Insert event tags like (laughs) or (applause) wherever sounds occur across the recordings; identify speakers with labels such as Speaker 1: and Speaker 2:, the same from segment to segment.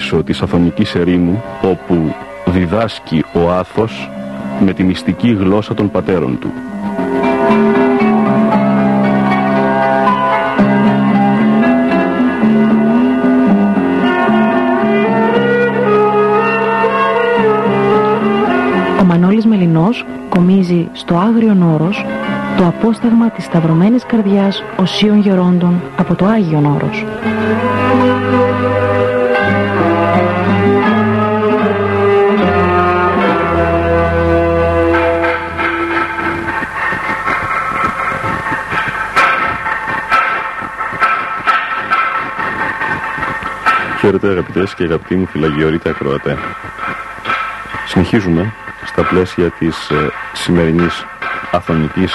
Speaker 1: παράδεισο της Αθωνικής ερήμου όπου διδάσκει ο Άθος με τη μυστική γλώσσα των πατέρων του.
Speaker 2: Ο Μανώλης Μελινός κομίζει στο Άγριον Όρος το απόσταγμα της Σταυρωμένης Καρδιάς Οσίων Γερόντων από το Άγιον Όρος.
Speaker 1: Χαίρετε αγαπητές και αγαπητοί μου φυλαγιορείτε ακροατέ. Συνεχίζουμε στα πλαίσια της ε, σημερινής αθωνικής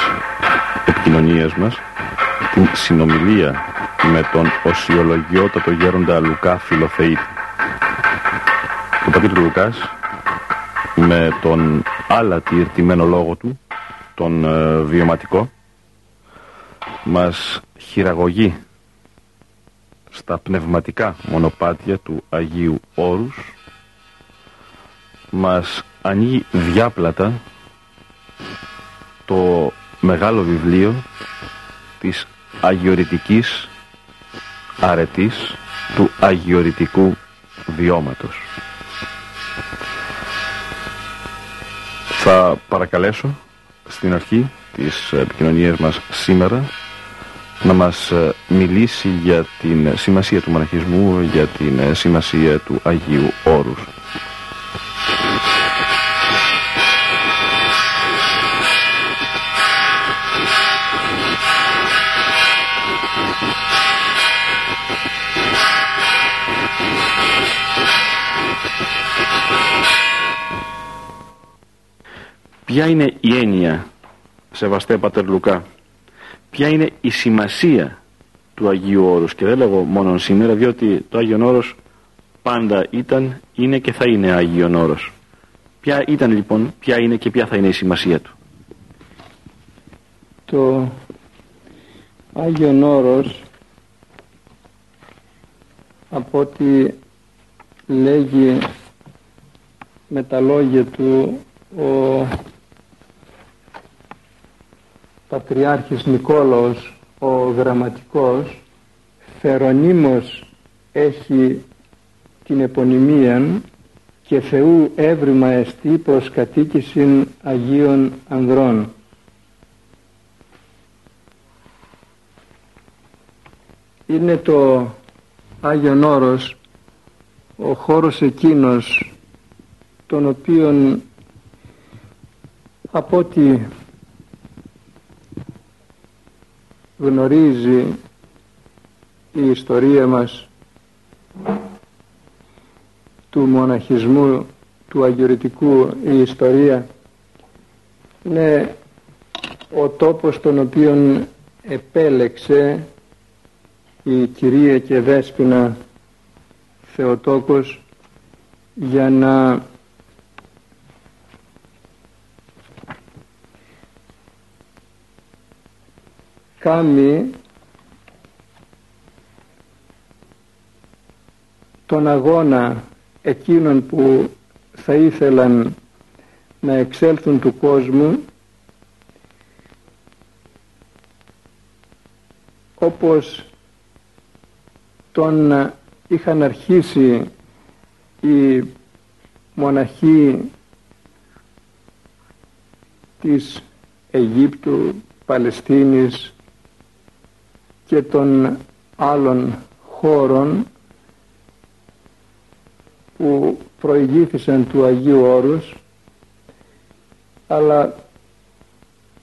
Speaker 1: επικοινωνίας μας την συνομιλία με τον οσιολογιότατο γέροντα Λουκά Φιλοθεήτη. Ο πατήρ Λουκάς με τον άλατη ερτημένο λόγο του, τον ε, βιωματικό, μας χειραγωγεί στα πνευματικά μονοπάτια του Αγίου Όρους μας ανοίγει διάπλατα το μεγάλο βιβλίο της αγιορητικής αρετής του αγιορητικού βιώματος. Θα παρακαλέσω στην αρχή της επικοινωνίας μας σήμερα να μας ε, μιλήσει για την σημασία του μοναχισμού, για την ε, σημασία του Αγίου Όρους. Ποια είναι η έννοια, σεβαστέ Πατέρ Λουκά, ποια είναι η σημασία του Αγίου Όρους; Και δεν λέγω μόνο σήμερα διότι το Άγιον Όρος πάντα ήταν, είναι και θα είναι Άγιον Όρος. Ποια ήταν λοιπόν, ποια είναι και ποια θα είναι η σημασία του;
Speaker 3: Το Άγιον Όρος από ό,τι λέγει με τα λόγια του ο Πατριάρχης Νικόλαος ο γραμματικός φερονίμως έχει την επωνυμία και Θεού έβριμα εστί προς κατοίκησιν Αγίων Ανδρών. Είναι το Άγιον Όρος ο χώρος εκείνος τον οποίον από ό,τι γνωρίζει η ιστορία μας του μοναχισμού του αγιορητικού η ιστορία. Είναι ο τόπος τον οποίον επέλεξε η κυρία και δέσποινα Θεοτόκος για να κάνει τον αγώνα εκείνων που θα ήθελαν να εξέλθουν του κόσμου όπως τον είχαν αρχίσει οι μοναχοί της Αιγύπτου, Παλαιστίνης και των άλλων χώρων που προηγήθησαν του Αγίου Όρους αλλά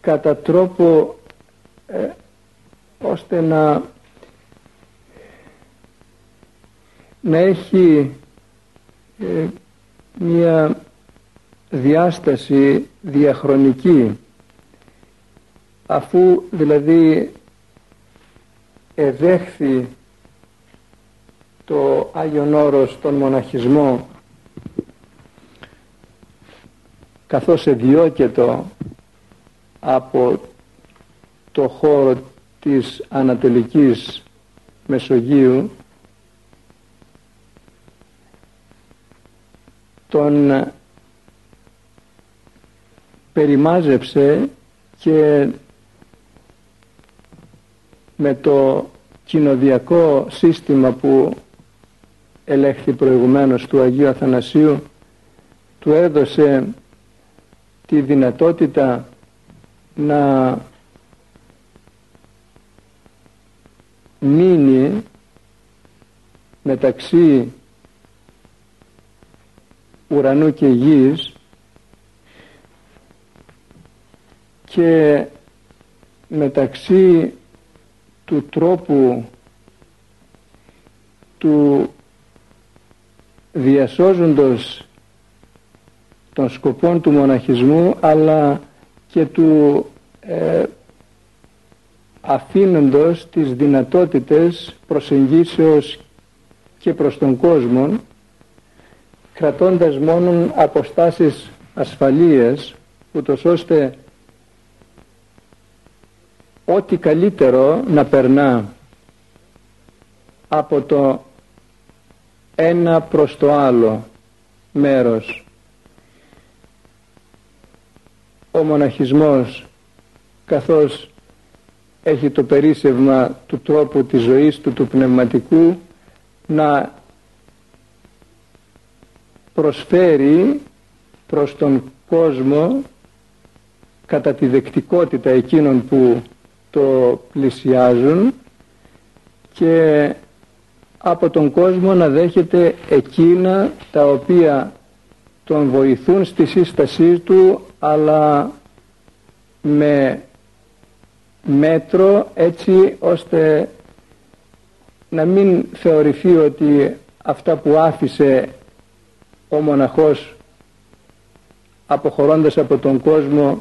Speaker 3: κατά τρόπο ε, ώστε να να έχει ε, μια διάσταση διαχρονική. Αφού δηλαδή εδέχθη το Άγιον Όρος τον μοναχισμό καθώς εδιώκετο από το χώρο της Ανατολικής Μεσογείου τον περιμάζεψε και με το κοινοδιακό σύστημα που ελέγχθη προηγουμένως του Αγίου Αθανασίου του έδωσε τη δυνατότητα να μείνει μεταξύ ουρανού και γης και μεταξύ του τρόπου του διασώζοντος των σκοπών του μοναχισμού αλλά και του ε, αφήνοντος τις δυνατότητες προσεγγίσεως και προς τον κόσμο κρατώντας μόνον αποστάσεις ασφαλείας ούτως ώστε ό,τι καλύτερο να περνά από το ένα προς το άλλο μέρος. Ο μοναχισμός καθώς έχει το περίσευμα του τρόπου της ζωής του του πνευματικού να προσφέρει προς τον κόσμο κατά τη δεκτικότητα εκείνων που το πλησιάζουν και από τον κόσμο να δέχεται εκείνα τα οποία τον βοηθούν στη σύστασή του αλλά με μέτρο έτσι ώστε να μην θεωρηθεί ότι αυτά που άφησε ο μοναχός αποχωρώντας από τον κόσμο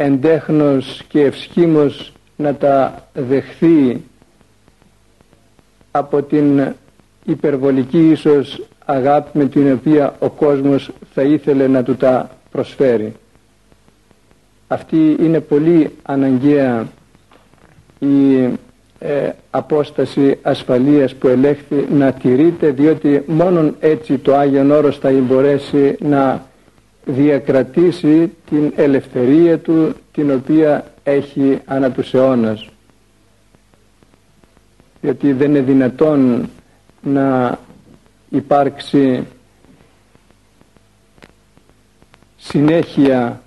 Speaker 3: εντέχνος και ευσχήμος να τα δεχθεί από την υπερβολική ίσως αγάπη με την οποία ο κόσμος θα ήθελε να του τα προσφέρει. Αυτή είναι πολύ αναγκαία η ε, απόσταση ασφαλείας που ελέγχθη να τηρείται διότι μόνον έτσι το Άγιον Όρος θα μπορέσει να διακρατήσει την ελευθερία του την οποία έχει ανά τους αιώνας. Γιατί δεν είναι δυνατόν να υπάρξει συνέχεια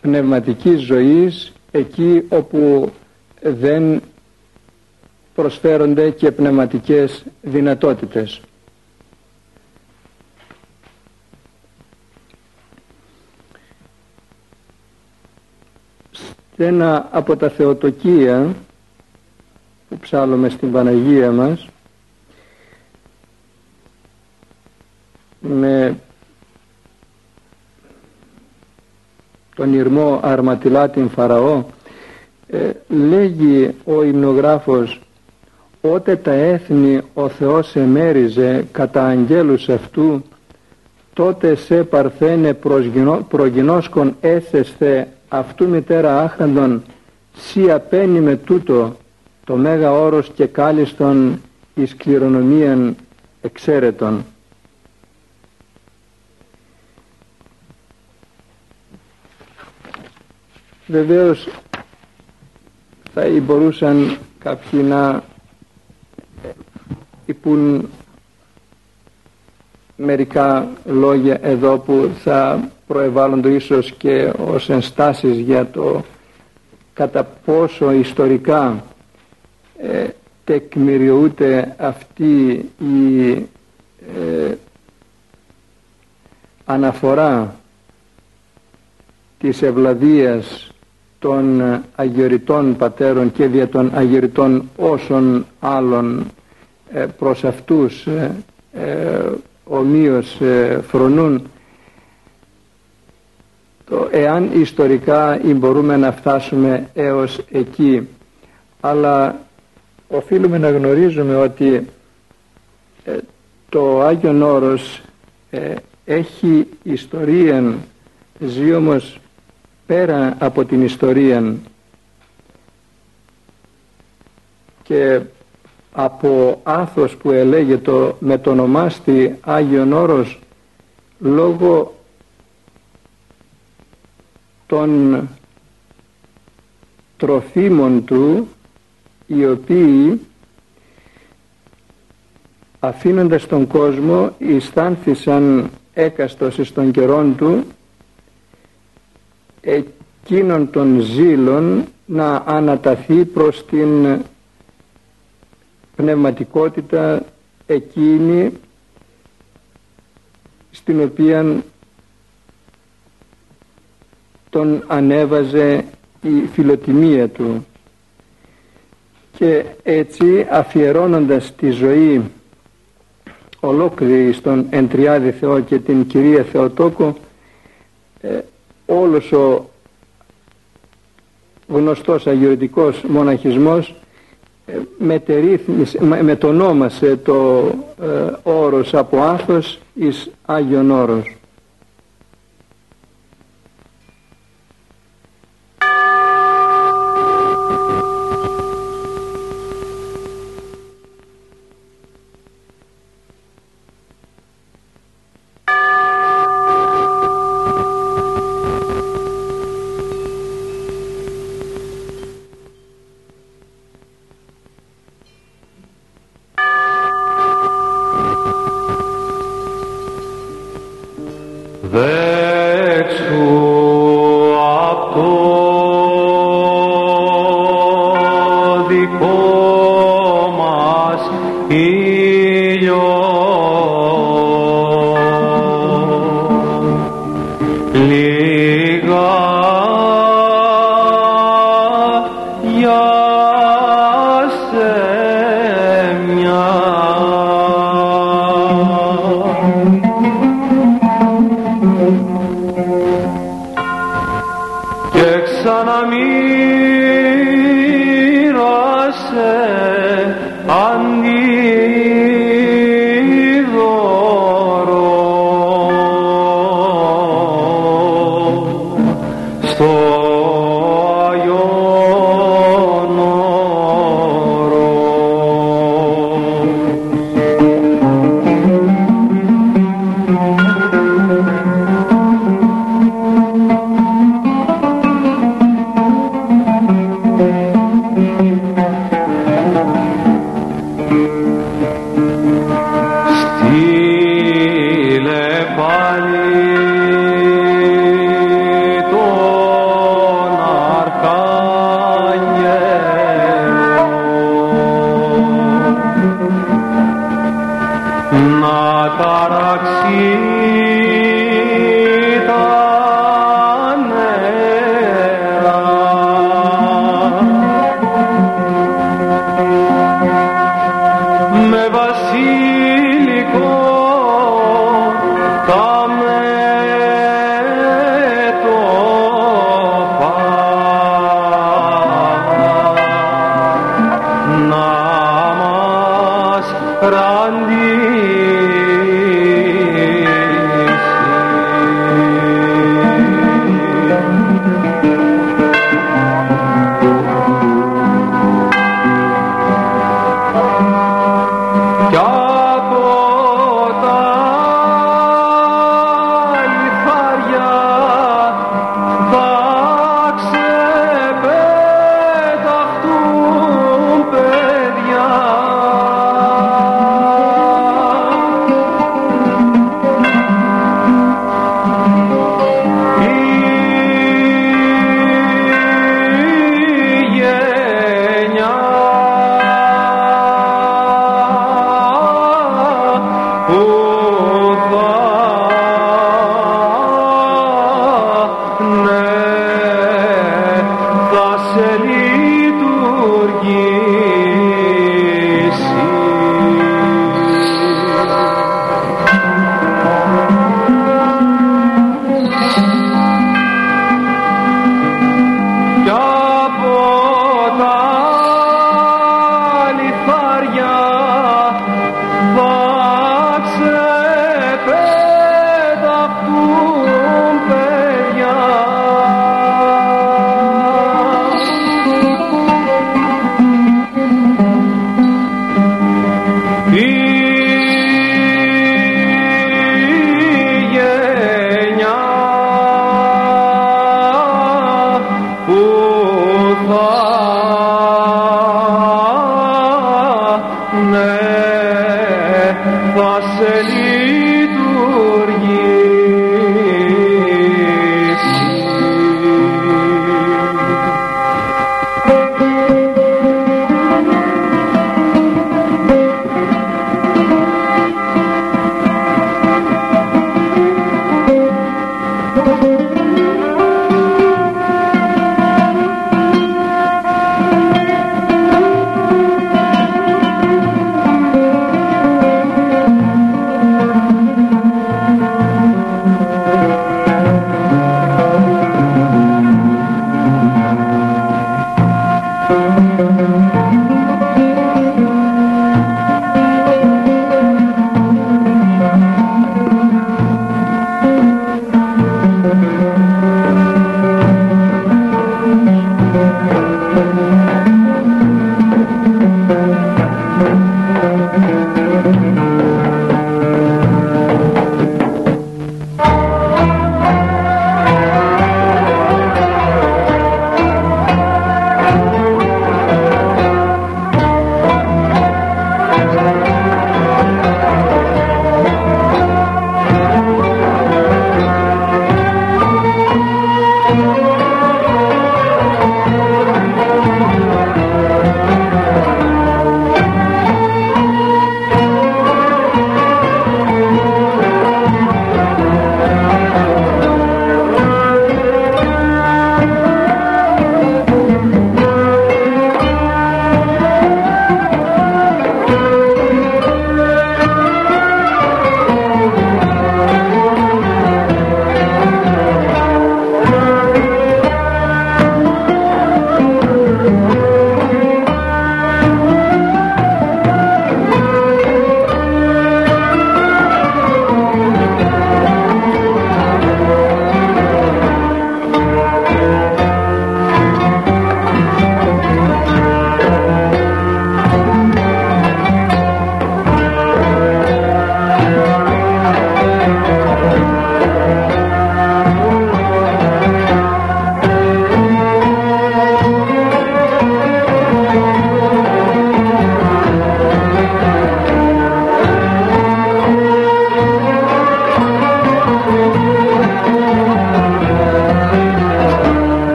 Speaker 3: πνευματικής ζωής εκεί όπου δεν προσφέρονται και πνευματικές δυνατότητες. Ένα από τα θεοτοκία που ψάλλουμε στην Παναγία μας με τον Ιρμό Αρματιλάτην Φαραώ ε, λέγει ο υμνογράφος «Ότε τα έθνη ο Θεός εμέριζε κατά αγγέλους αυτού, τότε σε παρθένε προγινώσκον έθεσθε αυτού μητέρα άχραντον σι απένει με τούτο το μέγα όρος και κάλιστον εις κληρονομίαν εξαίρετον». Βεβαίως θα
Speaker 4: ή μπορούσαν κάποιοι να υπούν μερικά λόγια εδώ που θα προεβάλλονται ίσως και ως ενστάσεις για το κατά πόσο ιστορικά ε, τεκμηριούται αυτή η ε, αναφορά της ευλαδίας των αγιοριτών πατέρων και δια των αγιοριτών όσων άλλων ε, προς αυτούς ε, ε, ομοίως φρονούν το εάν ιστορικά μπορούμε να φτάσουμε έως εκεί. Αλλά οφείλουμε να γνωρίζουμε ότι το Άγιον Όρος έχει ιστορία ζει όμως πέρα από την ιστορία και από άθος που ελέγεται με το ονομάστη Άγιον Όρος λόγω των τροφίμων του οι οποίοι αφήνοντας τον κόσμο αισθάνθησαν έκαστος των καιρών του εκείνων των ζήλων να αναταθεί προς την πνευματικότητα εκείνη στην οποία τον ανέβαζε η φιλοτιμία του. Και έτσι αφιερώνοντας τη ζωή ολόκληρη στον Εντριάδη Θεό και την Κυρία Θεοτόκο ε, όλος ο γνωστός αγιορητικός μοναχισμός ε, μετονόμασε το ε, όρος από άθος εις Άγιον Όρος.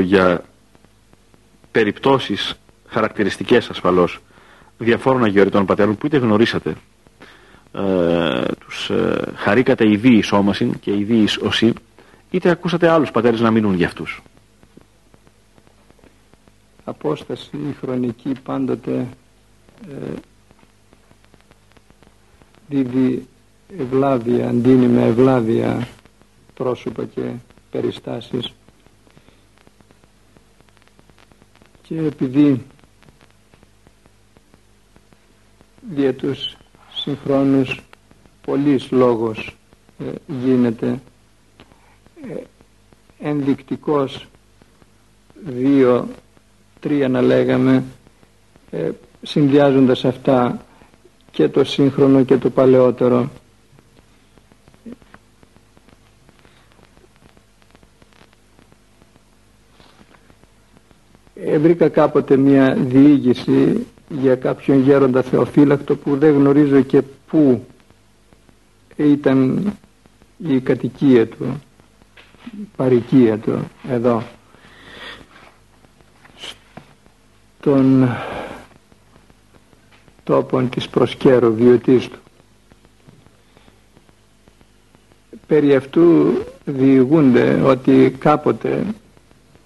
Speaker 1: Για περιπτώσεις χαρακτηριστικές ασφαλώς διαφόρων αγιοριτών πατέρων που είτε γνωρίσατε ε, τους ε, χαρήκατε εις ισόμασιν και εις οσί είτε ακούσατε άλλους πατέρες να μείνουν για αυτούς.
Speaker 3: Απόσταση χρονική πάντοτε ε, δίδει ευλάβεια, αντίνει με ευλάβεια πρόσωπα και περιστάσεις και επειδή για τους συγχρόνους πολλής λόγος ε, γίνεται ε, ενδεικτικός δύο τρία να λέγαμε ε, συνδυάζοντας αυτά και το σύγχρονο και το παλαιότερο βρήκα κάποτε μια διήγηση για κάποιον γέροντα Θεοφύλακτο που δεν γνωρίζω και πού ήταν η κατοικία του, η παροικία του εδώ. Στον τόπον της προσκέρου βιωτής του. Περί αυτού διηγούνται ότι κάποτε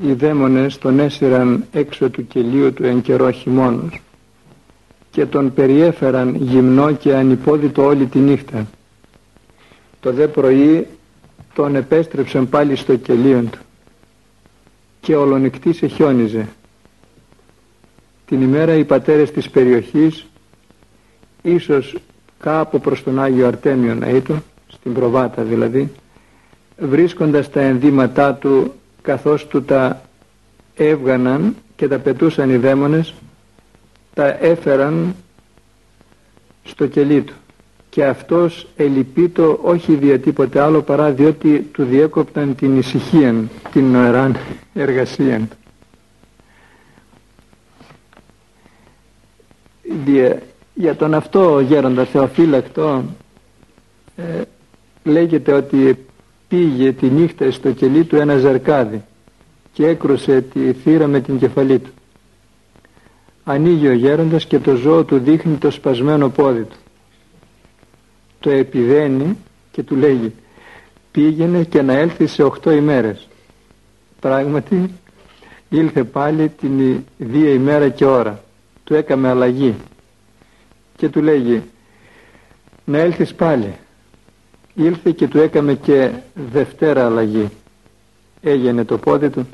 Speaker 3: οι δαίμονες τον έσυραν έξω του κελίου του εν καιρό χειμώνος και τον περιέφεραν γυμνό και ανυπόδητο όλη τη νύχτα. Το δε πρωί τον επέστρεψαν πάλι στο κελίο του και ολονυχτής εχιόνιζε. Την ημέρα οι πατέρες της περιοχής, ίσως κάπου προς τον Άγιο Αρτέμιο να ήταν, στην προβάτα δηλαδή, βρίσκοντας τα ενδύματά του καθώς του τα έβγαναν και τα πετούσαν οι δαίμονες τα έφεραν στο κελί του και αυτός ελυπήτω όχι δια τίποτε άλλο παρά διότι του διέκοπταν την ησυχία την νοεράν εργασία του. Για τον αυτό γέροντα Θεοφύλακτο ε, λέγεται ότι πήγε τη νύχτα στο κελί του ένα ζαρκάδι και έκρουσε τη θύρα με την κεφαλή του. Ανοίγει ο γέροντας και το ζώο του δείχνει το σπασμένο πόδι του. Το επιδένει και του λέγει πήγαινε και να έλθεις σε οχτώ ημέρες. Πράγματι ήλθε πάλι την δύο ημέρα και ώρα. Του έκαμε αλλαγή και του λέγει να έλθεις πάλι ήλθε και του έκαμε και δευτέρα αλλαγή. Έγινε το πόδι του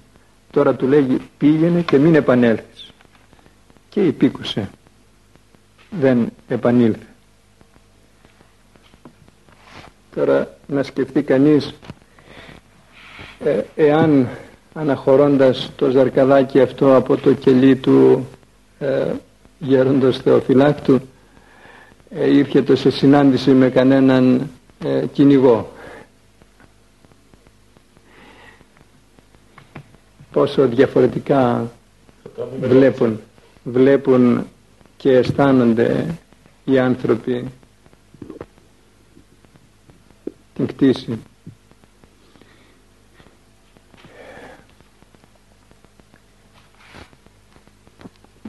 Speaker 3: τώρα του λέγει πήγαινε και μην επανέλθεις και υπήκουσε δεν επανήλθε τώρα να σκεφτεί κανείς ε, εάν αναχωρώντας το ζαρκαδάκι αυτό από το κελί του ε, γέροντος Θεοφυλάκτου ε, ήρθε σε συνάντηση με κανέναν ε, κυνηγό. Πόσο διαφορετικά βλέπουν, βλέπουν και αισθάνονται οι άνθρωποι την κτήση.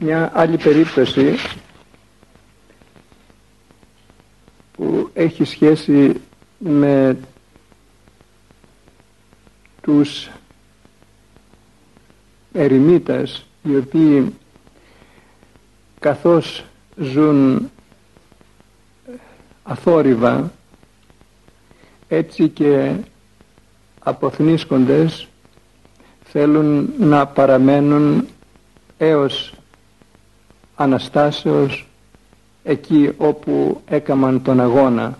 Speaker 3: Μια άλλη περίπτωση που έχει σχέση με τους ερημίτας οι οποίοι καθώς ζουν αθόρυβα έτσι και αποθνίσκοντες θέλουν να παραμένουν έως Αναστάσεως εκεί όπου έκαμαν τον αγώνα.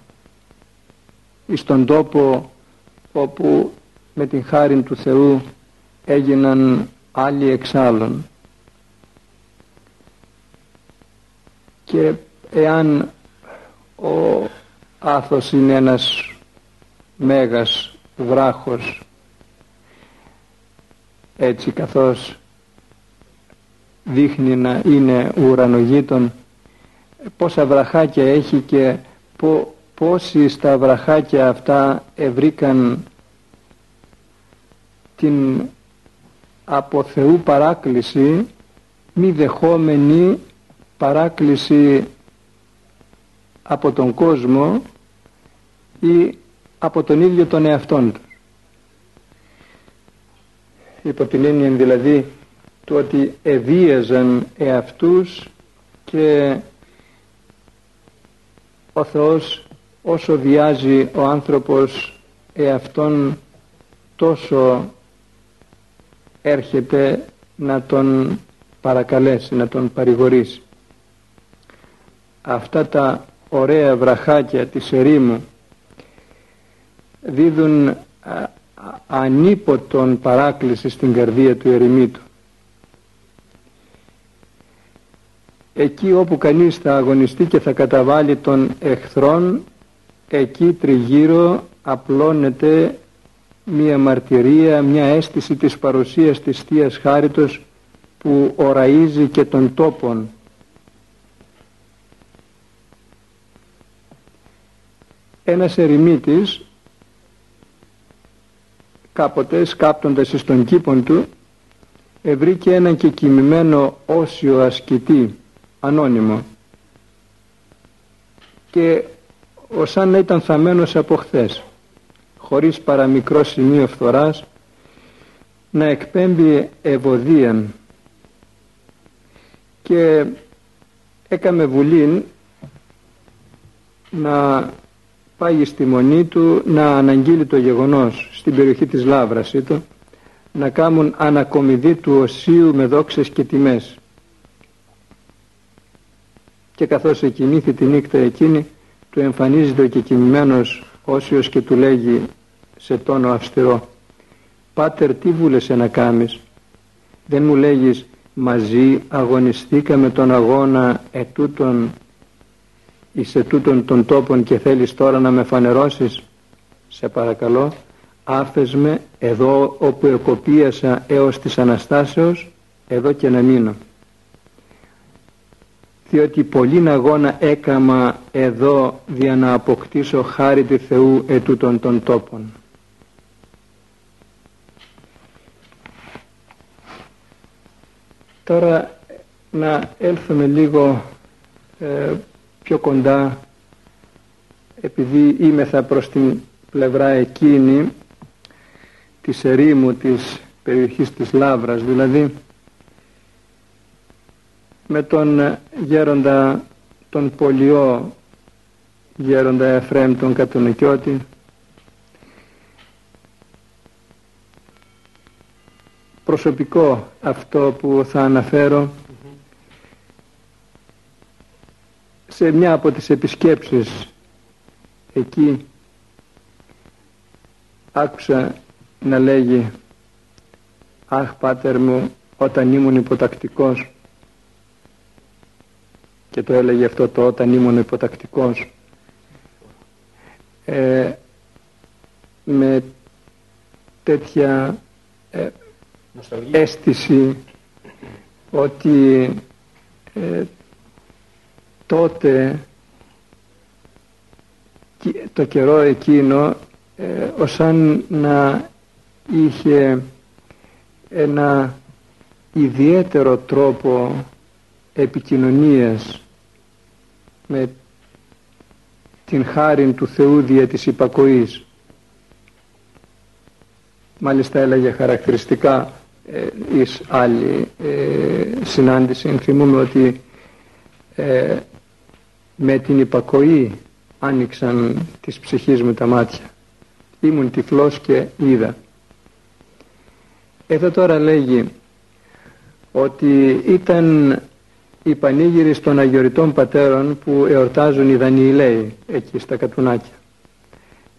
Speaker 3: Στον τόπο όπου με την χάρη του Θεού έγιναν άλλοι εξάλλων και εάν ο άθος είναι ένας μέγας βράχος έτσι καθώς δείχνει να είναι ουρανογείτον πόσα βραχάκια έχει και πό, πόσοι στα βραχάκια αυτά ευρήκαν την από Θεού παράκληση μη δεχόμενη παράκληση από τον κόσμο ή από τον ίδιο τον εαυτόν του. Υπό την έννοια δηλαδή του ότι εβίαζαν εαυτούς και ο Θεός όσο βιάζει ο άνθρωπος εαυτόν τόσο έρχεται να τον παρακαλέσει, να τον παρηγορήσει. Αυτά τα ωραία βραχάκια της ερήμου δίδουν ανίποτον παράκληση στην καρδία του ερημίτου. Εκεί όπου κανείς θα αγωνιστεί και θα καταβάλει τον εχθρόν εκεί τριγύρω απλώνεται μία μαρτυρία, μία αίσθηση της παρουσίας της Θείας Χάριτος που οραίζει και τον τόπον. Ένας ερημίτης κάποτε σκάπτοντας εις τον κήπον του ευρήκε έναν και κοιμημένο όσιο ασκητή ανώνυμο. Και ο σαν να ήταν θαμένος από χθες χωρίς παραμικρό σημείο φθοράς να εκπέμπει ευωδίαν. Και έκαμε βουλήν να πάει στη μονή του να αναγγείλει το γεγονός στην περιοχή της Λάβρας ήτο, να κάνουν ανακομιδή του οσίου με δόξες και τιμές και καθώς εκοιμήθη τη νύχτα εκείνη του εμφανίζεται ο κεκοιμημένος όσιος και του λέγει σε τόνο αυστηρό. «Πάτερ τι βούλεσαι να κάμεις» δεν μου λέγεις μαζί αγωνιστήκαμε τον αγώνα ετούτον εις ετούτον των τόπων και θέλεις τώρα να με φανερώσεις; Σε παρακαλώ άφες με εδώ όπου εκοπίασα έως της Αναστάσεως εδώ και να μείνω διότι πολλήν αγώνα έκαμα εδώ για να αποκτήσω χάρη του Θεού ετούτων των τόπων. Τώρα να έλθουμε λίγο ε, πιο κοντά επειδή είμεθα προς την πλευρά εκείνη της ερήμου της περιοχής της Λάβρας δηλαδή με τον γέροντα τον Πολιό γέροντα Εφραίμ τον Κατονικιώτη. Προσωπικό αυτό που θα αναφέρω σε μια από τις επισκέψεις εκεί άκουσα να λέγει «Αχ, πάτερ μου, όταν ήμουν υποτακτικός» και το έλεγε αυτό το όταν ήμουν υποτακτικός ε, με τέτοια ε, αίσθηση ότι ε, τότε το καιρό εκείνο ε, σαν να είχε ένα ιδιαίτερο τρόπο επικοινωνίας με την χάρη του Θεού δια της υπακοής. Μάλιστα έλεγε χαρακτηριστικά ε, εις άλλη ε, συνάντηση. Θυμούμε ότι ε, με την υπακοή άνοιξαν τις ψυχής μου τα μάτια. Ήμουν τυφλός και είδα. Εδώ τώρα λέγει ότι ήταν οι πανήγυροι των Αγιοριτών Πατέρων που εορτάζουν οι Δανιηλαίοι εκεί στα Κατουνάκια.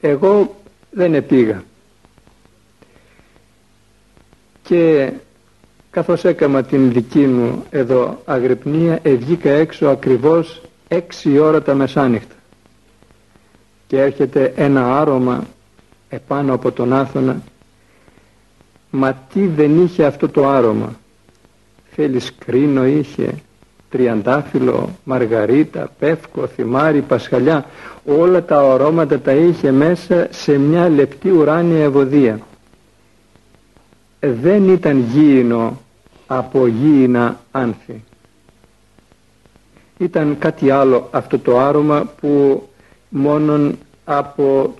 Speaker 3: Εγώ δεν επήγα. Και καθώς έκανα την δική μου εδώ αγρυπνία ευγήκα έξω ακριβώς έξι ώρα τα μεσάνυχτα και έρχεται ένα άρωμα επάνω από τον Άθωνα μα τι δεν είχε αυτό το άρωμα; Θέλεις κρίνο είχε; Τριαντάφυλλο, μαργαρίτα, πεύκο, θυμάρι, πασχαλιά όλα τα αρώματα τα είχε μέσα σε μια λεπτή ουράνια ευωδία. Δεν ήταν γήινο από γήινα άνθη. Ήταν κάτι άλλο αυτό το άρωμα που μόνον από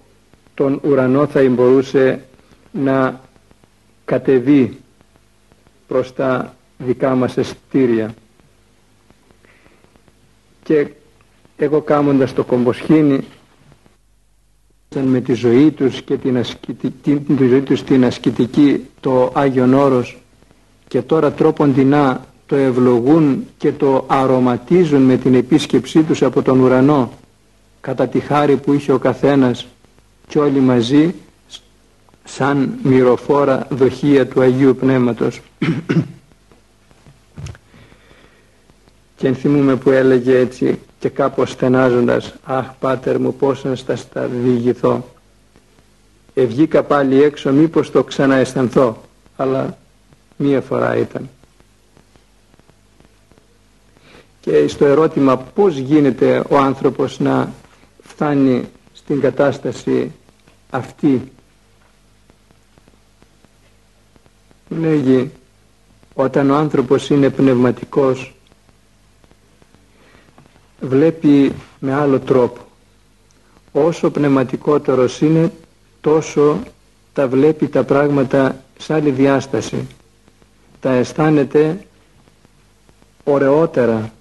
Speaker 3: τον ουρανό θα μπορούσε να κατεβεί προς τα δικά μας εστήρια και εγώ κάμοντας το κομποσχήνι με τη ζωή τους και την, ασκητική, τη ζωή τους την ασκητική το Άγιον Όρος και τώρα τρόποντινά το ευλογούν και το αρωματίζουν με την επίσκεψή τους από τον ουρανό κατά τη χάρη που είχε ο καθένας και όλοι μαζί σαν μυροφόρα δοχεία του Αγίου Πνεύματος. (clears throat) και ενθυμούμε που έλεγε έτσι και κάπως στενάζοντας «Αχ πάτερ μου πώς να στα, στα διηγηθώ». Ευγήκα πάλι έξω μήπως το ξανααισθανθώ αλλά μία φορά ήταν. και στο ερώτημα πώς γίνεται ο άνθρωπος να φτάνει στην κατάσταση αυτή λέγει όταν ο άνθρωπος είναι πνευματικός βλέπει με άλλο τρόπο. Όσο πνευματικότερος είναι τόσο τα βλέπει τα πράγματα σε άλλη διάσταση. Τα αισθάνεται ωραιότερα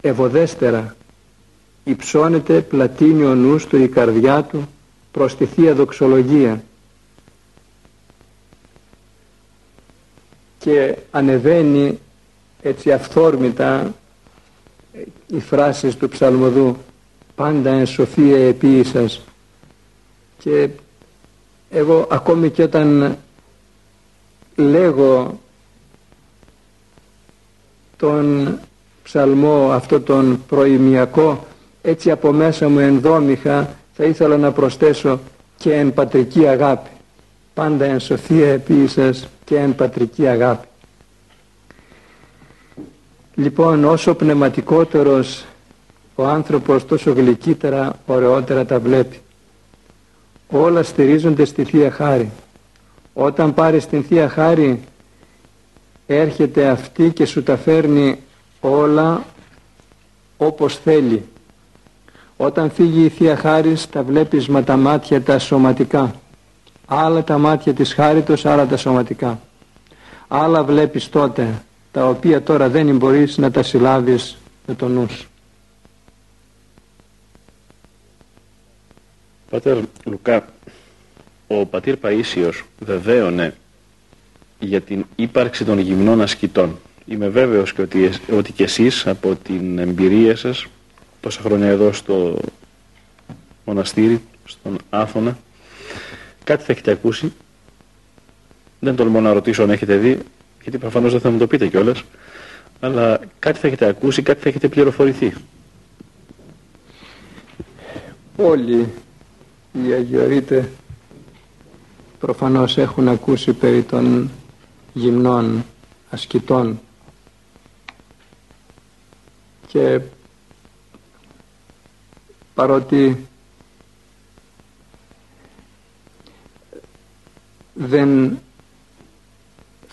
Speaker 3: ευωδέστερα. Υψώνεται πλατίνει ο νους του η καρδιά του προς τη Θεία Δοξολογία. Και ανεβαίνει έτσι αυθόρμητα οι φράσεις του ψαλμοδού πάντα εν σοφία επίησας και εγώ ακόμη και όταν λέγω τον ψαλμό αυτό τον προημιακό έτσι από μέσα μου ενδόμηχα θα ήθελα να προσθέσω και εν πατρική αγάπη πάντα εν σοφία επίησας και εν πατρική αγάπη λοιπόν όσο πνευματικότερος ο άνθρωπος τόσο γλυκύτερα ωραιότερα τα βλέπει. Όλα στηρίζονται στη Θεία Χάρη. Όταν πάρεις την Θεία Χάρη έρχεται αυτή και σου τα φέρνει όλα όπως θέλει. Όταν φύγει η Θεία Χάρις τα βλέπεις με τα μάτια τα σωματικά. Άλλα τα μάτια της χάριτος άλλα τα σωματικά. Άλλα βλέπεις τότε τα οποία τώρα δεν μπορείς να τα συλλάβεις με τον νους σου.
Speaker 1: Πατέρ Λουκά, ο πατήρ Παΐσιος βεβαίωνε για την ύπαρξη των γυμνών ασκητών. Είμαι βέβαιος και ότι, ότι και εσείς από την εμπειρία σας τόσα χρόνια εδώ στο μοναστήρι, στον Άθωνα, κάτι θα έχετε ακούσει. Δεν τολμώ να ρωτήσω αν έχετε δει, γιατί προφανώς δεν θα μου το πείτε κιόλας, αλλά κάτι θα έχετε ακούσει, κάτι θα έχετε πληροφορηθεί.
Speaker 3: Όλοι οι Αγιορείτες προφανώς έχουν ακούσει περί των γυμνών ασκητών και παρότι δεν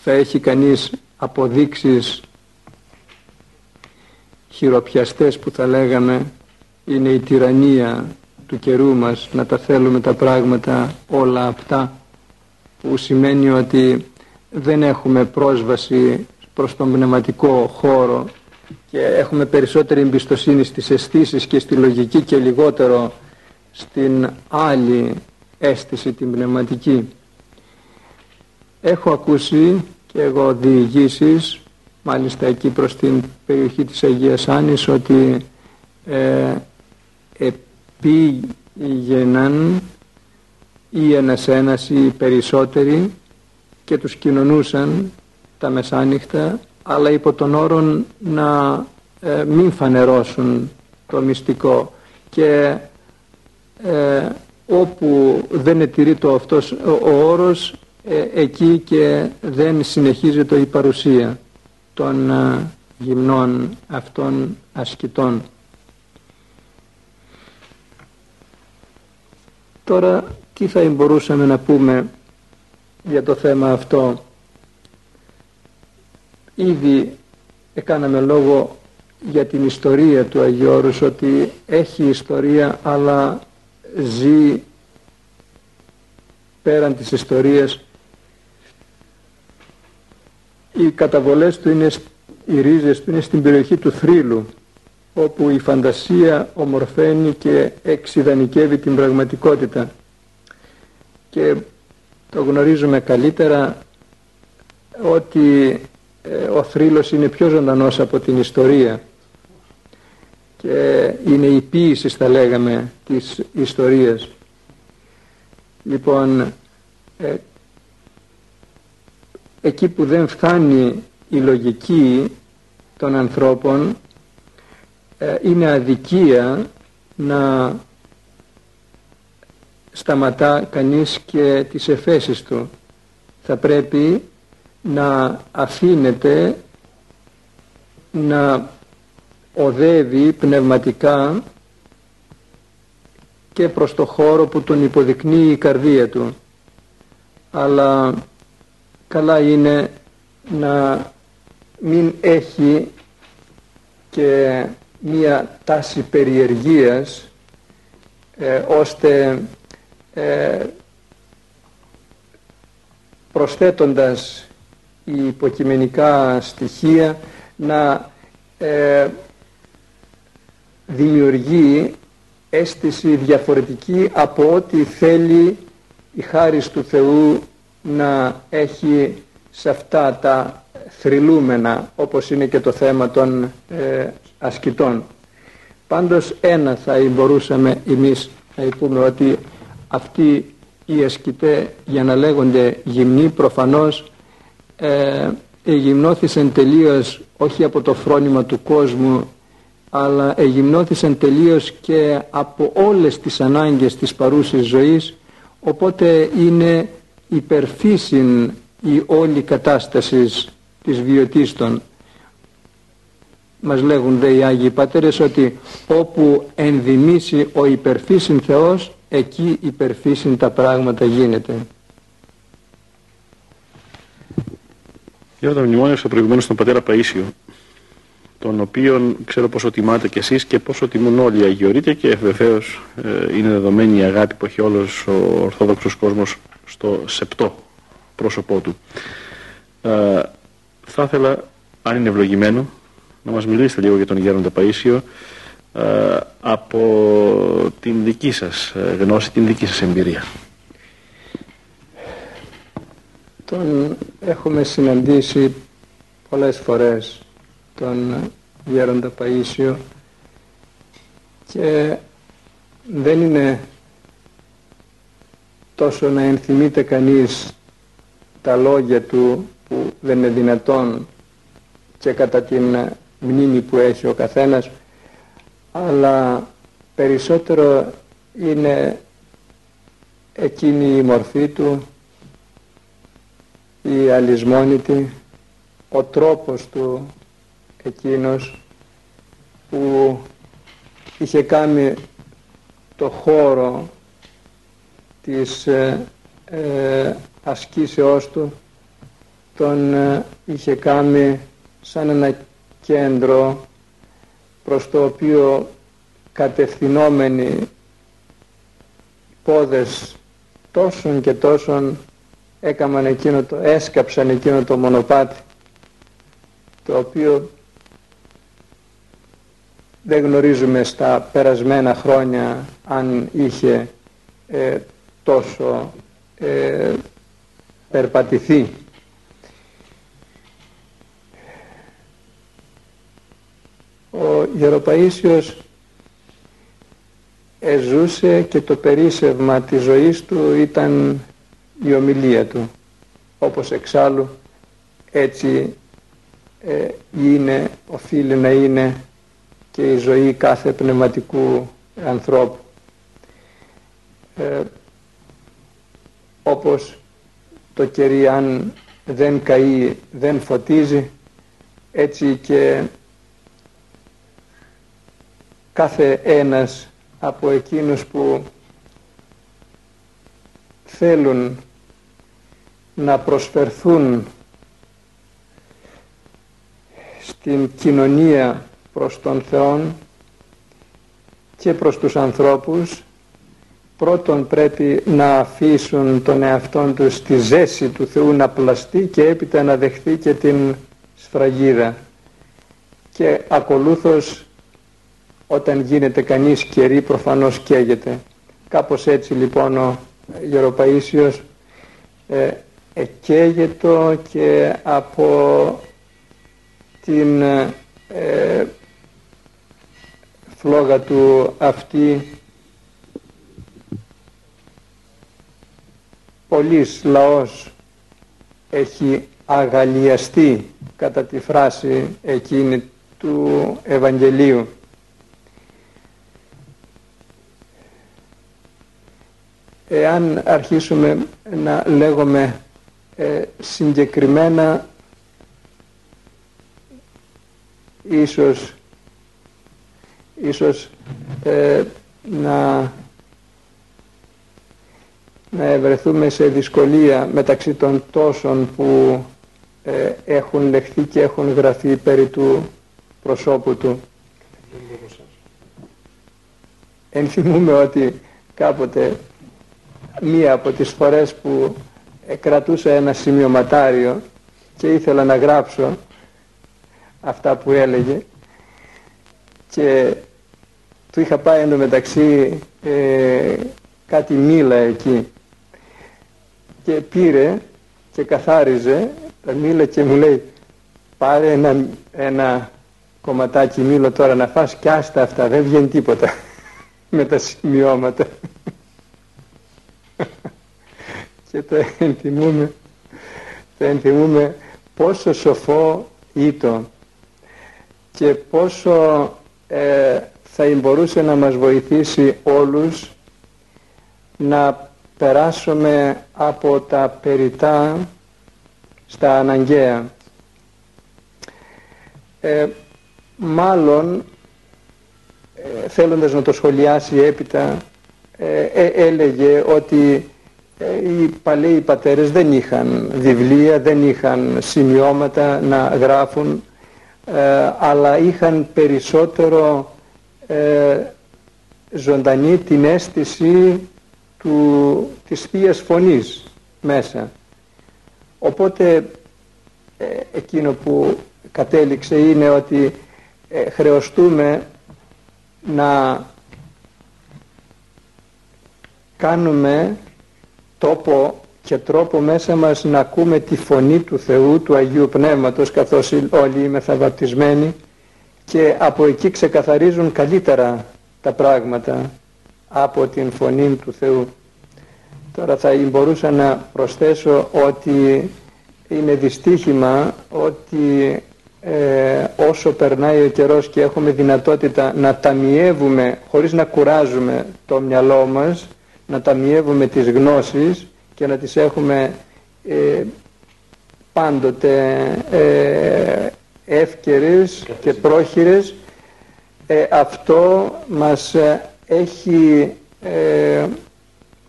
Speaker 3: θα έχει κανείς αποδείξεις χειροπιαστές που θα λέγαμε είναι η τυραννία του καιρού μας να τα θέλουμε τα πράγματα όλα αυτά που σημαίνει ότι δεν έχουμε πρόσβαση προς τον πνευματικό χώρο και έχουμε περισσότερη εμπιστοσύνη στις αισθήσεις και στη λογική και λιγότερο στην άλλη αίσθηση την πνευματική. Έχω ακούσει και εγώ διηγήσεις μάλιστα εκεί προς την περιοχή της Αγίας Άνης ότι ε, επήγαιναν ή ένας ένας ή περισσότεροι και τους κοινωνούσαν τα μεσάνυχτα αλλά υπό τον όρο να ε, μην φανερώσουν το μυστικό. Και ε, όπου δεν ετηρεί το αυτός ο, ο όρος ε, εκεί και δεν συνεχίζεται η παρουσία των ε, γυμνών αυτών ασκητών. Τώρα τι θα μπορούσαμε να πούμε για το θέμα αυτό; Ήδη έκαναμε λόγο για την ιστορία του Αγιώρους ότι έχει ιστορία αλλά ζει πέραν της ιστορίας οι καταβολές του είναι, οι ρίζες του είναι στην περιοχή του θρύλου όπου η φαντασία ομορφαίνει και εξειδανικεύει την πραγματικότητα. Και το γνωρίζουμε καλύτερα ότι ε, ο θρύλος είναι πιο ζωντανός από την ιστορία και είναι η ποίηση θα λέγαμε της ιστορίας. Λοιπόν ε, εκεί που δεν φτάνει η λογική των ανθρώπων ε, είναι αδικία να σταματά κανείς και τις εφέσεις του. Θα πρέπει να αφήνεται να οδεύει πνευματικά και προς το χώρο που τον υποδεικνύει η καρδία του αλλά καλά είναι να μην έχει και μία τάση περιεργίας ε, ώστε ε, προσθέτοντας υποκειμενικά στοιχεία να ε, δημιουργεί αίσθηση διαφορετική από ό,τι θέλει η χάρη του Θεού να έχει σε αυτά τα θρυλούμενα όπως είναι και το θέμα των ε, ασκητών. Πάντως ένα θα μπορούσαμε εμείς να πούμε ότι αυτοί οι ασκητέ για να λέγονται γυμνοί προφανώς ε, εγυμνώθησαν τελείως όχι από το φρόνημα του κόσμου αλλά εγυμνώθησαν τελείως και από όλες τις ανάγκες της παρούσης ζωής οπότε είναι υπερφύσιν η όλη κατάστασης της βιωτίστων. Μας λέγουν δε οι Άγιοι Πατέρες ότι όπου ενδυμήσει ο υπερφύσιν Θεός εκεί υπερφύσιν τα πράγματα γίνεται.
Speaker 1: Για τα μνημόνευσα προηγουμένως τον πατέρα Παΐσιο τον οποίον ξέρω πόσο τιμάτε κι εσείς και πόσο τιμούν όλοι οι Αγιορείτε και βεβαίως ε, είναι δεδομένη η αγάπη που έχει όλος ο Ορθόδοξος κόσμος στο σεπτό πρόσωπό του. Ε, θα ήθελα, αν είναι ευλογημένο, να μας μιλήσετε λίγο για τον Γέροντα Παΐσιο ε, από την δική σας ε, γνώση, την δική σας εμπειρία.
Speaker 3: Τον έχουμε συναντήσει πολλές φορές τον Γέροντα Παΐσιο και δεν είναι τόσο να ενθυμείται κανείς τα λόγια του που δεν είναι δυνατόν και κατά την μνήμη που έχει ο καθένας αλλά περισσότερο είναι εκείνη η μορφή του η αλυσμόνητη ο τρόπος του εκείνος που είχε κάνει το χώρο της ε, ε, ασκήσεώς του τον ε, είχε κάνει σαν ένα κέντρο προς το οποίο κατευθυνόμενοι πόδες τόσων και τόσων έκαναν εκείνο το, έσκαψαν εκείνο το μονοπάτι το οποίο δεν γνωρίζουμε στα περασμένα χρόνια αν είχε ε, τόσο ε, περπατηθεί. Ο Γεροπαΐσιος εζούσε και το περίσευμα της ζωής του ήταν η ομιλία του. Όπως εξάλλου έτσι ε, είναι, οφείλει να είναι και η ζωή κάθε πνευματικού ανθρώπου. Ε, όπως το κερί αν δεν καεί δεν φωτίζει έτσι και κάθε ένας από εκείνους που θέλουν να προσφερθούν στην κοινωνία προς τον Θεό και προς τους ανθρώπους πρώτον πρέπει να αφήσουν τον εαυτόν τους στη ζέση του Θεού να πλαστεί και έπειτα να δεχθεί και την σφραγίδα. Και ακολούθως όταν γίνεται κανείς κερί προφανώς καίγεται. Κάπως έτσι λοιπόν ο Γεροπαΐσιος ε, εκαίγετο και από την ε, φλόγα του αυτή πολλής λαός έχει αγαλιαστεί κατά τη φράση εκείνη του Ευαγγελίου. Εάν αρχίσουμε να λέγουμε ε, συγκεκριμένα ίσως, ίσως ε, να, να ευρεθούμε σε δυσκολία μεταξύ των τόσων που ε, έχουν λεχθεί και έχουν γραφεί περί του προσώπου του. Ενθυμούμε ότι κάποτε μία από τις φορές που ε, κρατούσα ένα σημειωματάριο και ήθελα να γράψω αυτά που έλεγε και του είχα πάει εντωμεταξύ ε, κάτι μήλα εκεί και πήρε και καθάριζε τα μήλα και μου λέει πάρε ένα, ένα κομματάκι μήλο τώρα να φας και άστα αυτά δεν βγαίνει τίποτα (laughs) με τα σημειώματα (laughs) και το ενθυμούμε το ενθυμούμε πόσο σοφό ήταν και πόσο ε, θα μπορούσε να μας βοηθήσει όλους να περάσουμε από τα περιτά στα αναγκαία. Ε, μάλλον, ε, θέλοντας να το σχολιάσει έπειτα, ε, ε έλεγε ότι οι παλαιοί πατέρες δεν είχαν βιβλία, δεν είχαν σημειώματα να γράφουν ε, αλλά είχαν περισσότερο ε, ζωντανή την αίσθηση του, της Θείας Φωνής μέσα. Οπότε ε, εκείνο που κατέληξε είναι ότι ε, χρεωστούμε να κάνουμε τόπο και τρόπο μέσα μας να ακούμε τη φωνή του Θεού, του Αγίου Πνεύματος καθώς όλοι είμαστε βαπτισμένοι και από εκεί ξεκαθαρίζουν καλύτερα τα πράγματα από την φωνή του Θεού. Τώρα θα μπορούσα να προσθέσω ότι είναι δυστύχημα ότι ε, όσο περνάει ο καιρός και έχουμε δυνατότητα να ταμιεύουμε χωρίς να κουράζουμε το μυαλό μας, να ταμιεύουμε τις γνώσεις και να τις έχουμε ε, πάντοτε ε, εύκαιρες και πρόχειρες ε, αυτό μας ε, έχει ε,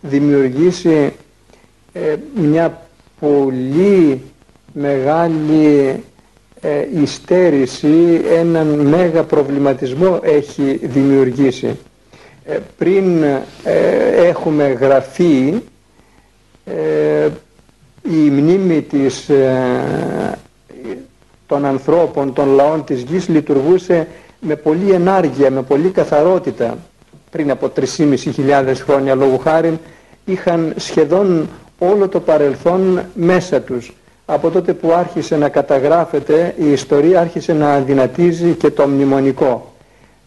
Speaker 3: δημιουργήσει μια πολύ μεγάλη υστέρηση, έναν μέγα προβληματισμό έχει δημιουργήσει. Πριν έχουμε γραφεί ε, η μνήμη της, ε, των ανθρώπων, των λαών της γης λειτουργούσε με πολύ ενάργεια, με πολύ καθαρότητα πριν από 3.500 χρόνια λόγου χάρη είχαν σχεδόν όλο το παρελθόν μέσα τους. Από τότε που άρχισε να καταγράφεται η ιστορία άρχισε να δυνατίζει και το μνημονικό.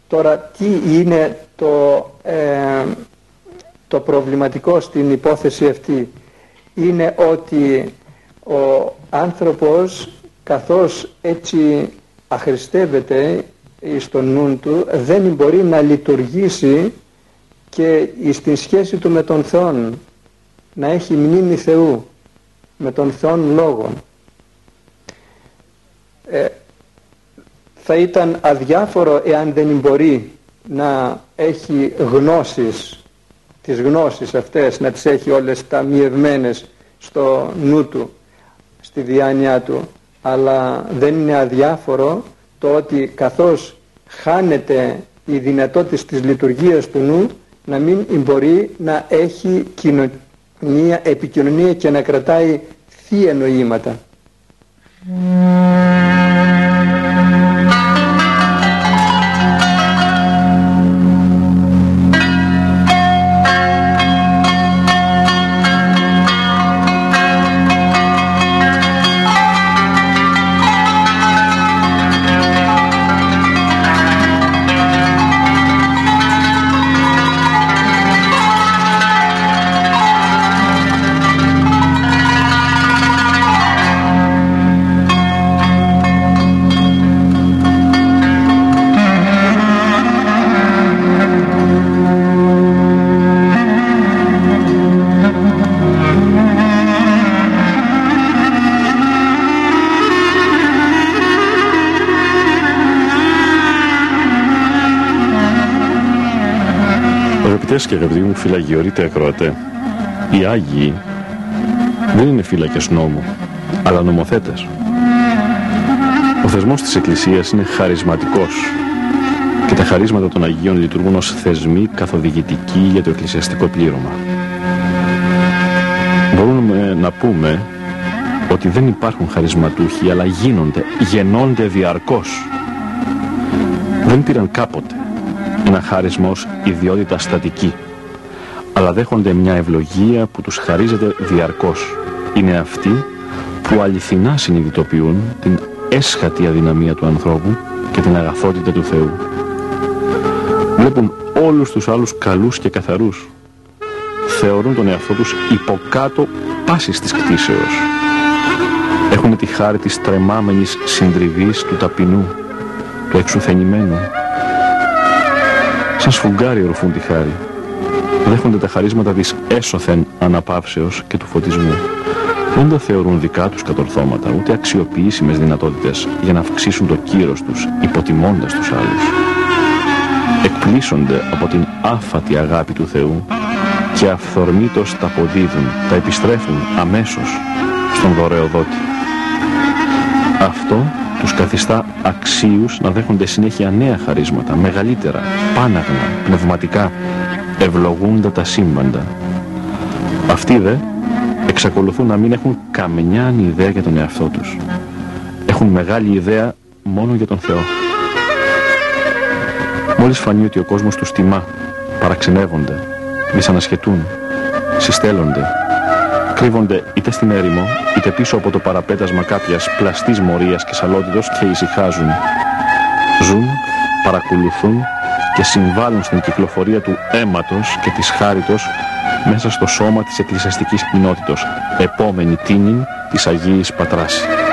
Speaker 3: Τώρα τι είναι το, ε, το προβληματικό στην υπόθεση αυτή; Είναι ότι ο άνθρωπος καθώς έτσι αχρηστεύεται στον νου του δεν μπορεί να λειτουργήσει και στην σχέση του με τον Θεό να έχει μνήμη Θεού με τον Θεό Λόγο ε, θα ήταν αδιάφορο εάν δεν μπορεί να έχει γνώσεις τις γνώσεις αυτές να τις έχει όλες ταμιευμένες στο νου του, στη διάνοιά του. Αλλά δεν είναι αδιάφορο το ότι καθώς χάνεται η δυνατότητα της λειτουργίας του νου να μην μπορεί να έχει κοινωνία, επικοινωνία και να κρατάει θεία νοήματα.
Speaker 1: Αγαπητές και αγαπητοί μου φυλαγιορείτε ακροατέ, οι Άγιοι δεν είναι φύλακες νόμου, αλλά νομοθέτες. Ο θεσμός της Εκκλησίας είναι χαρισματικός και τα χαρίσματα των Αγίων λειτουργούν ως θεσμοί καθοδηγητικοί για το εκκλησιαστικό πλήρωμα. Μπορούμε να πούμε ότι δεν υπάρχουν χαρισματούχοι, αλλά γίνονται, γεννώνται διαρκώς. Δεν πήραν κάποτε ένα χάρισμα ως ιδιότητα στατική, αλλά δέχονται μια ευλογία που τους χαρίζεται διαρκώς. Είναι αυτοί που αληθινά συνειδητοποιούν την έσχατη αδυναμία του ανθρώπου και την αγαθότητα του Θεού. Βλέπουν όλους τους άλλους καλούς και καθαρούς. Θεωρούν τον εαυτό τους υποκάτω πάσης της κτήσεως. Έχουν τη χάρη της τρεμάμενης συντριβής του ταπεινού, του εξουθενημένου. Σαν σφουγγάρι ορφούν τη χάρη. Δέχονται τα χαρίσματα της έσωθεν αναπαύσεως και του φωτισμού. Δεν τα θεωρούν δικά τους κατορθώματα, ούτε αξιοποιήσιμες δυνατότητες για να αυξήσουν το κύρος τους, υποτιμώντας τους άλλους. Εκπλήσονται από την άφατη αγάπη του Θεού και αυθορμήτως τα αποδίδουν, τα επιστρέφουν αμέσως στον δωρεοδότη. Αυτό τους καθιστά αξίους να δέχονται συνέχεια νέα χαρίσματα, μεγαλύτερα, πάναγνα, πνευματικά, ευλογούντα τα σύμπαντα. Αυτοί δε εξακολουθούν να μην έχουν καμιά ιδέα για τον εαυτό τους. Έχουν μεγάλη ιδέα μόνο για τον Θεό. Μόλις φανεί ότι ο κόσμος τους τιμά, παραξενεύονται, δυσανασχετούν, συστέλλονται, κρύβονται είτε στην έρημο, είτε πίσω από το παραπέτασμα κάποιας πλαστής μορίας και σαλότητος και ησυχάζουν. Ζουν, παρακολουθούν και συμβάλλουν στην κυκλοφορία του αίματος και της χάριτος μέσα στο σώμα της εκκλησιαστικής κοινότητος, επόμενη τίνη της Αγίης Πατράσης.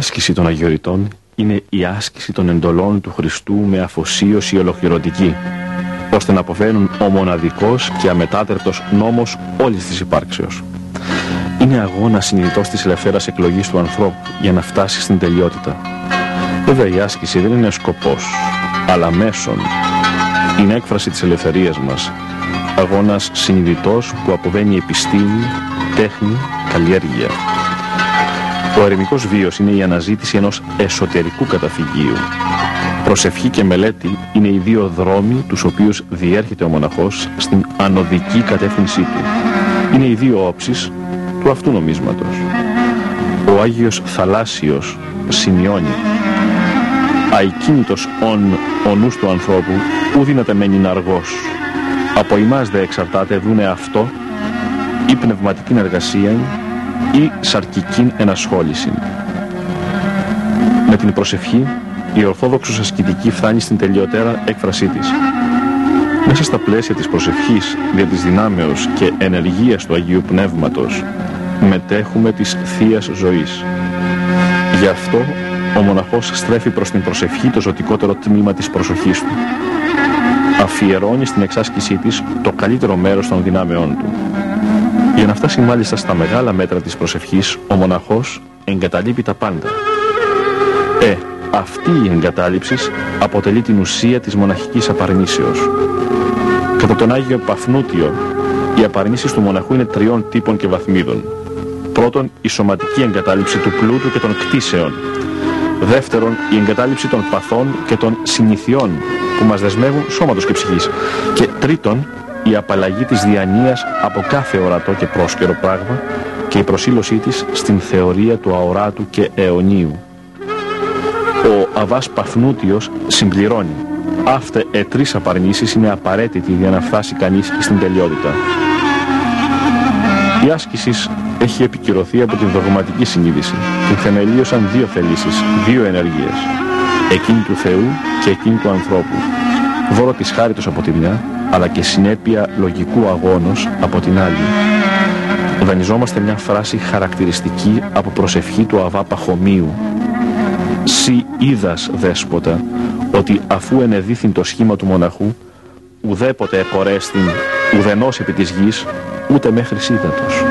Speaker 1: Άσκηση των αγιοριτών είναι η άσκηση των εντολών του Χριστού με αφοσίωση ολοκληρωτική, ώστε να αποφέρουν ο μοναδικός και αμετάτερτος νόμος όλης της υπάρξεως. Είναι αγώνα συνειδητός της ελευθέρας εκλογής του ανθρώπου για να φτάσει στην τελειότητα. Βέβαια η άσκηση δεν είναι σκοπός, αλλά μέσον. Είναι έκφραση της ελευθερίας μας. Αγώνας συνειδητός που αποβαίνει επιστήμη, τέχνη, καλλιέργεια. Ο ερημικός βίος είναι η αναζήτηση ενός εσωτερικού καταφυγίου. Προσευχή και μελέτη είναι οι δύο δρόμοι τους οποίους διέρχεται ο μοναχός στην ανωδική κατεύθυνσή του. Είναι οι δύο όψεις του αυτού νομίσματος. Ο Άγιος Θαλάσσιος σημειώνει «Αικίνητος ον ο νους του ανθρώπου, ου δύναται μένει αργός. Από εμάς δε εξαρτάται δούνε αυτό ή πνευματική εργασία ή σαρκική ενασχόληση. Με την προσευχή, η Ορθόδοξος ασκητική φτάνει στην τελειωτέρα έκφρασή της. Μέσα στα πλαίσια της προσευχής, δια της δυνάμεως και ενεργείας του Αγίου Πνεύματος, μετέχουμε της Θείας Ζωής. Γι' αυτό, ο μοναχός στρέφει προς την προσευχή το ζωτικότερο τμήμα της προσοχής του. Αφιερώνει στην εξάσκησή της το καλύτερο μέρος των δυνάμεών του. Για να φτάσει μάλιστα στα μεγάλα μέτρα της προσευχής, ο μοναχός εγκαταλείπει τα πάντα. Ε, αυτή η εγκατάλειψη αποτελεί την ουσία της μοναχικής απαρνήσεως. Κατά τον Άγιο Παφνούτιο, οι απαρνήσεις του μοναχού είναι τριών τύπων και βαθμίδων. Πρώτον, η σωματική εγκατάλειψη του πλούτου και των κτίσεων. Δεύτερον, η εγκατάλειψη των παθών και των συνηθιών που μας δεσμεύουν σώματος και ψυχής. Και τρίτον, η απαλλαγή της διανοίας από κάθε ορατό και πρόσκαιρο πράγμα και η προσήλωσή της στην θεωρία του αοράτου και αιωνίου. Ο Αβάς Παφνούτιος συμπληρώνει Αύτε ε τρεις απαρνήσεις είναι απαραίτητη για να φτάσει κανείς στην τελειότητα. Η άσκησης έχει επικυρωθεί από την δογματική συνείδηση. Την θεμελίωσαν δύο θελήσεις, δύο ενεργείες. Εκείνη του Θεού και εκείνη του ανθρώπου. Δώρο της χάριτος από τη μια αλλά και συνέπεια λογικού αγώνος από την άλλη. Δανειζόμαστε μια φράση χαρακτηριστική από προσευχή του Αβά Παχωμίου. «Σι είδας, δέσποτα, ότι αφού ενεδίθην το σχήμα του μοναχού, ουδέποτε εκορέστην ουδενός επί της γης, ούτε μέχρι σύντατος».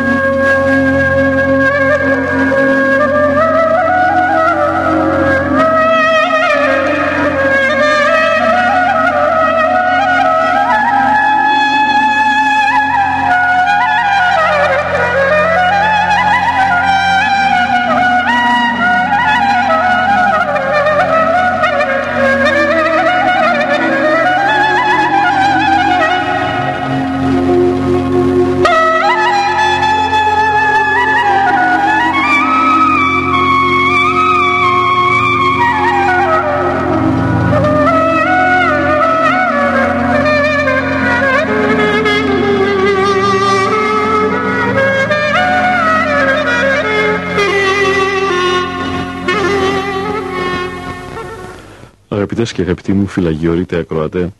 Speaker 1: Αγαπητές και αγαπητοί μου φυλαγιορείτε ακροατέ,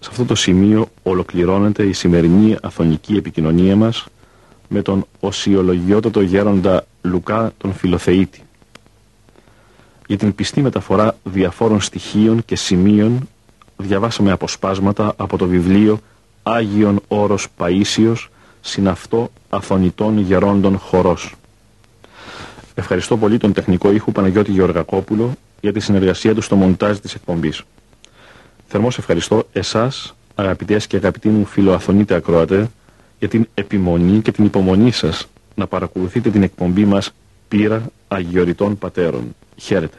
Speaker 1: σε αυτό το σημείο ολοκληρώνεται η σημερινή αθωνική επικοινωνία μας με τον οσιολογιότατο γέροντα Λουκά τον Φιλοθεήτη. Για την πιστή μεταφορά διαφόρων στοιχείων και σημείων διαβάσαμε αποσπάσματα από το βιβλίο Άγιον Όρος Παΐσιος συναυτό Αθωνητών Γερόντων Χορός. Ευχαριστώ πολύ τον τεχνικό ήχου Παναγιώτη Γεωργακόπουλο για τη συνεργασία τους στο μοντάζ της εκπομπής. Θερμός ευχαριστώ εσάς, αγαπητές και αγαπητοί μου φιλοαθωνείτε ακροατέ, για την επιμονή και την υπομονή σας να παρακολουθείτε την εκπομπή μας «Πύρα Αγιοριτών Πατέρων». Χαίρετε.